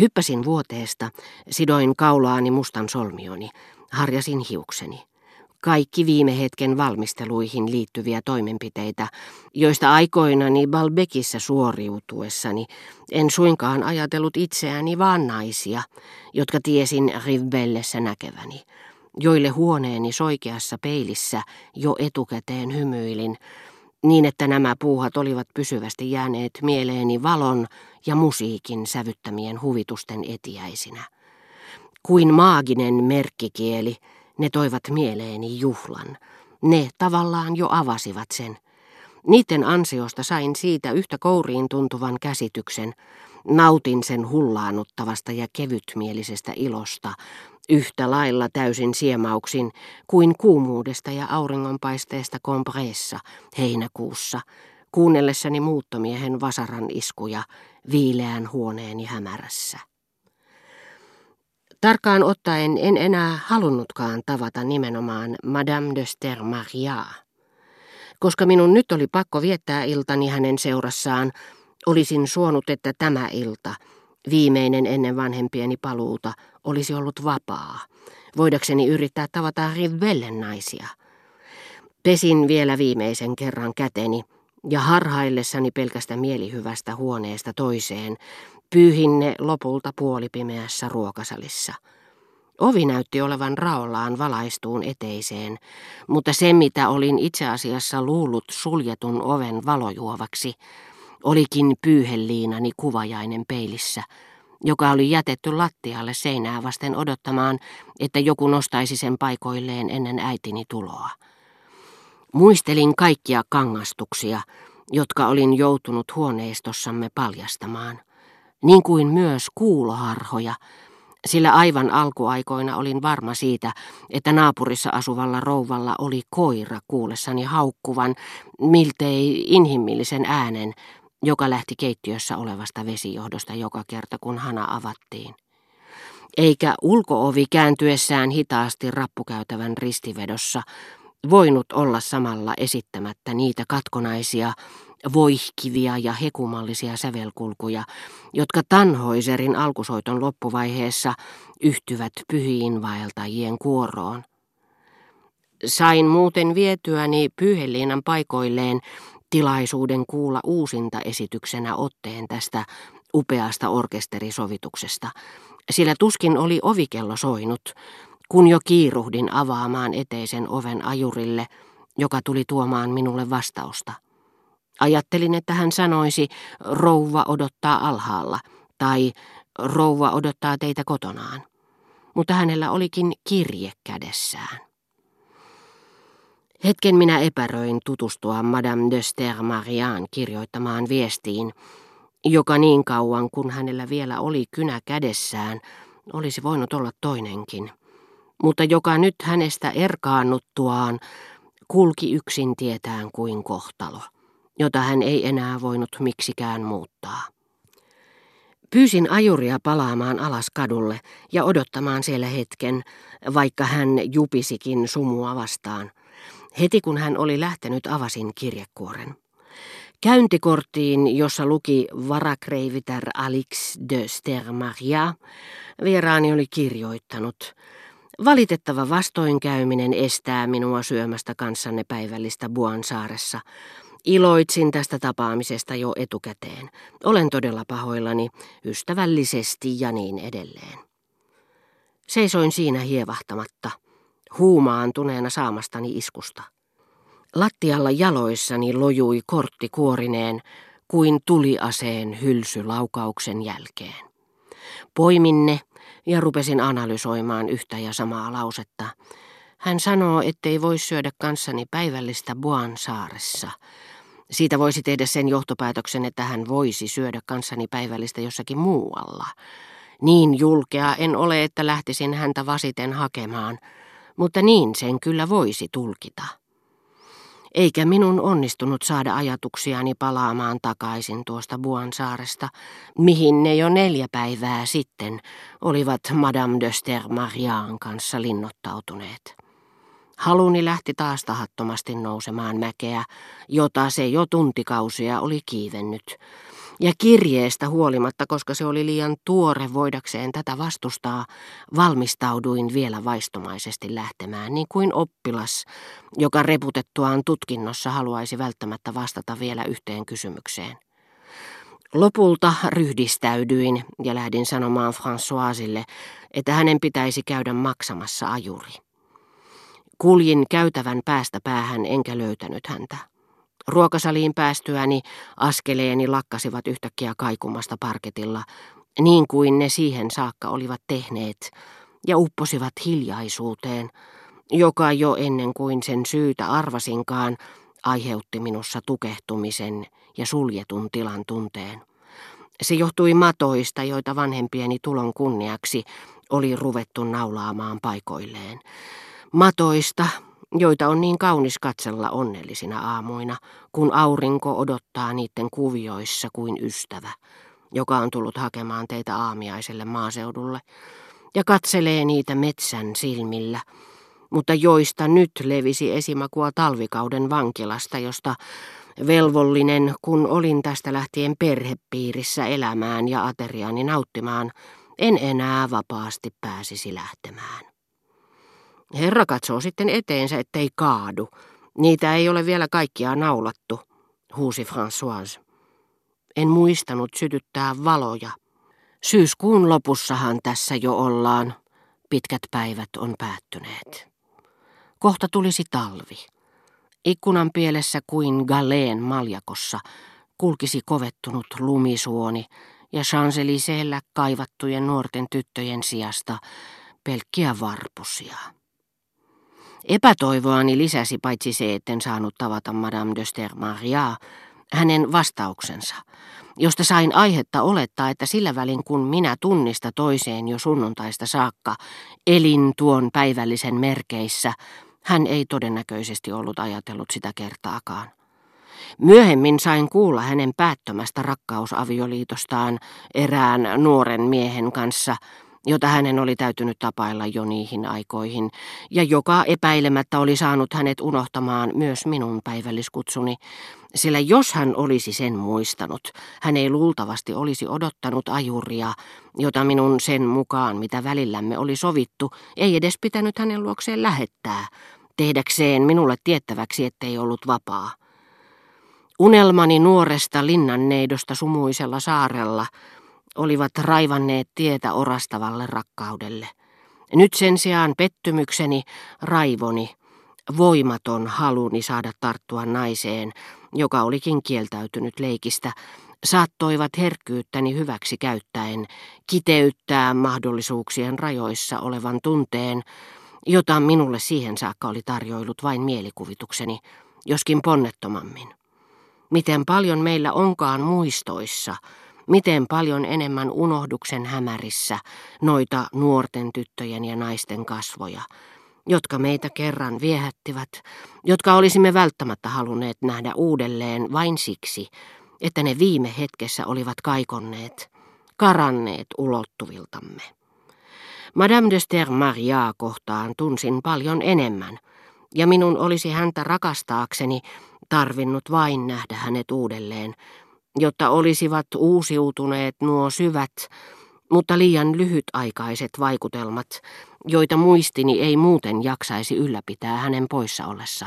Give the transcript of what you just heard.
Hyppäsin vuoteesta, sidoin kaulaani mustan solmioni, harjasin hiukseni. Kaikki viime hetken valmisteluihin liittyviä toimenpiteitä, joista aikoinani Balbekissä suoriutuessani en suinkaan ajatellut itseäni vaan naisia, jotka tiesin Rivbellessä näkeväni, joille huoneeni soikeassa peilissä jo etukäteen hymyilin, niin että nämä puuhat olivat pysyvästi jääneet mieleeni valon ja musiikin sävyttämien huvitusten etiäisinä. Kuin maaginen merkkikieli, ne toivat mieleeni juhlan. Ne tavallaan jo avasivat sen. Niiden ansiosta sain siitä yhtä kouriin tuntuvan käsityksen. Nautin sen hullaanuttavasta ja kevytmielisestä ilosta, yhtä lailla täysin siemauksin kuin kuumuudesta ja auringonpaisteesta kompreessa heinäkuussa, kuunnellessani muuttomiehen vasaran iskuja viileän huoneeni hämärässä. Tarkkaan ottaen en enää halunnutkaan tavata nimenomaan Madame de Stermaria. Koska minun nyt oli pakko viettää iltani hänen seurassaan, olisin suonut, että tämä ilta, viimeinen ennen vanhempieni paluuta, olisi ollut vapaa, voidakseni yrittää tavata Rivellen naisia. Pesin vielä viimeisen kerran käteni, ja harhaillessani pelkästä mielihyvästä huoneesta toiseen, pyyhin ne lopulta puolipimeässä ruokasalissa. Ovi näytti olevan raollaan valaistuun eteiseen, mutta se mitä olin itse asiassa luullut suljetun oven valojuovaksi, olikin pyyheliinani kuvajainen peilissä, joka oli jätetty lattialle seinää vasten odottamaan, että joku nostaisi sen paikoilleen ennen äitini tuloa. Muistelin kaikkia kangastuksia, jotka olin joutunut huoneistossamme paljastamaan, niin kuin myös kuuloharhoja, sillä aivan alkuaikoina olin varma siitä, että naapurissa asuvalla rouvalla oli koira kuullessani haukkuvan, miltei inhimillisen äänen, joka lähti keittiössä olevasta vesijohdosta joka kerta, kun hana avattiin. Eikä ulkoovi kääntyessään hitaasti rappukäytävän ristivedossa voinut olla samalla esittämättä niitä katkonaisia, voihkivia ja hekumallisia sävelkulkuja, jotka Tanhoiserin alkusoiton loppuvaiheessa yhtyvät pyhiin vaeltajien kuoroon. Sain muuten vietyäni Pyyheliinan paikoilleen tilaisuuden kuulla uusinta esityksenä otteen tästä upeasta orkesterisovituksesta, sillä tuskin oli ovikello soinut, kun jo kiiruhdin avaamaan eteisen oven ajurille, joka tuli tuomaan minulle vastausta. Ajattelin, että hän sanoisi, rouva odottaa alhaalla, tai rouva odottaa teitä kotonaan. Mutta hänellä olikin kirje kädessään. Hetken minä epäröin tutustua Madame de Stermarian kirjoittamaan viestiin, joka niin kauan kun hänellä vielä oli kynä kädessään, olisi voinut olla toinenkin mutta joka nyt hänestä erkaannuttuaan kulki yksin tietään kuin kohtalo, jota hän ei enää voinut miksikään muuttaa. Pyysin ajuria palaamaan alas kadulle ja odottamaan siellä hetken, vaikka hän jupisikin sumua vastaan. Heti kun hän oli lähtenyt, avasin kirjekuoren. Käyntikorttiin, jossa luki varakreiviter Alix de Stermaria, vieraani oli kirjoittanut – Valitettava vastoinkäyminen estää minua syömästä kanssanne päivällistä Buansaaressa. Iloitsin tästä tapaamisesta jo etukäteen. Olen todella pahoillani, ystävällisesti ja niin edelleen. Seisoin siinä hievahtamatta, huumaantuneena saamastani iskusta. Lattialla jaloissani lojui kortti kuorineen kuin tuliaseen hylsylaukauksen jälkeen. Poimin ne ja rupesin analysoimaan yhtä ja samaa lausetta. Hän sanoo, ettei voi syödä kanssani päivällistä Buan saaressa. Siitä voisi tehdä sen johtopäätöksen, että hän voisi syödä kanssani päivällistä jossakin muualla. Niin julkea en ole, että lähtisin häntä vasiten hakemaan, mutta niin sen kyllä voisi tulkita eikä minun onnistunut saada ajatuksiani palaamaan takaisin tuosta Buansaaresta, mihin ne jo neljä päivää sitten olivat Madame de Stermariaan kanssa linnoittautuneet. Haluni lähti taas tahattomasti nousemaan mäkeä, jota se jo tuntikausia oli kiivennyt, Ja kirjeestä huolimatta, koska se oli liian tuore voidakseen tätä vastustaa, valmistauduin vielä vaistomaisesti lähtemään, niin kuin oppilas, joka reputettuaan tutkinnossa haluaisi välttämättä vastata vielä yhteen kysymykseen. Lopulta ryhdistäydyin ja lähdin sanomaan Françoisille, että hänen pitäisi käydä maksamassa ajuri. Kuljin käytävän päästä päähän enkä löytänyt häntä. Ruokasaliin päästyäni askeleeni lakkasivat yhtäkkiä kaikumasta parketilla, niin kuin ne siihen saakka olivat tehneet, ja upposivat hiljaisuuteen, joka jo ennen kuin sen syytä arvasinkaan, aiheutti minussa tukehtumisen ja suljetun tilan tunteen. Se johtui matoista, joita vanhempieni tulon kunniaksi oli ruvettu naulaamaan paikoilleen. Matoista, joita on niin kaunis katsella onnellisina aamuina, kun aurinko odottaa niiden kuvioissa kuin ystävä, joka on tullut hakemaan teitä aamiaiselle maaseudulle, ja katselee niitä metsän silmillä, mutta joista nyt levisi esimakua talvikauden vankilasta, josta velvollinen, kun olin tästä lähtien perhepiirissä elämään ja ateriani nauttimaan, en enää vapaasti pääsisi lähtemään. Herra katsoo sitten eteensä, ettei kaadu. Niitä ei ole vielä kaikkia naulattu, huusi Françoise. En muistanut sytyttää valoja. Syyskuun lopussahan tässä jo ollaan. Pitkät päivät on päättyneet. Kohta tulisi talvi. Ikkunan pielessä kuin Galeen maljakossa kulkisi kovettunut lumisuoni ja Chanceliseellä kaivattujen nuorten tyttöjen sijasta pelkkiä varpusia. Epätoivoani lisäsi paitsi se, etten saanut tavata Madame de Stermaria, hänen vastauksensa, josta sain aihetta olettaa, että sillä välin kun minä tunnista toiseen jo sunnuntaista saakka elin tuon päivällisen merkeissä, hän ei todennäköisesti ollut ajatellut sitä kertaakaan. Myöhemmin sain kuulla hänen päättömästä rakkausavioliitostaan erään nuoren miehen kanssa, jota hänen oli täytynyt tapailla jo niihin aikoihin, ja joka epäilemättä oli saanut hänet unohtamaan myös minun päivälliskutsuni, sillä jos hän olisi sen muistanut, hän ei luultavasti olisi odottanut ajuria, jota minun sen mukaan, mitä välillämme oli sovittu, ei edes pitänyt hänen luokseen lähettää, tehdäkseen minulle tiettäväksi, ettei ollut vapaa. Unelmani nuoresta linnanneidosta sumuisella saarella olivat raivanneet tietä orastavalle rakkaudelle. Nyt sen sijaan pettymykseni, raivoni, voimaton haluni saada tarttua naiseen, joka olikin kieltäytynyt leikistä, saattoivat herkkyyttäni hyväksi käyttäen kiteyttää mahdollisuuksien rajoissa olevan tunteen, jota minulle siihen saakka oli tarjoillut vain mielikuvitukseni, joskin ponnettomammin. Miten paljon meillä onkaan muistoissa, miten paljon enemmän unohduksen hämärissä noita nuorten tyttöjen ja naisten kasvoja, jotka meitä kerran viehättivät, jotka olisimme välttämättä halunneet nähdä uudelleen vain siksi, että ne viime hetkessä olivat kaikonneet, karanneet ulottuviltamme. Madame de Stermaria kohtaan tunsin paljon enemmän, ja minun olisi häntä rakastaakseni tarvinnut vain nähdä hänet uudelleen, jotta olisivat uusiutuneet nuo syvät, mutta liian lyhytaikaiset vaikutelmat, joita muistini ei muuten jaksaisi ylläpitää hänen poissa ollessaan.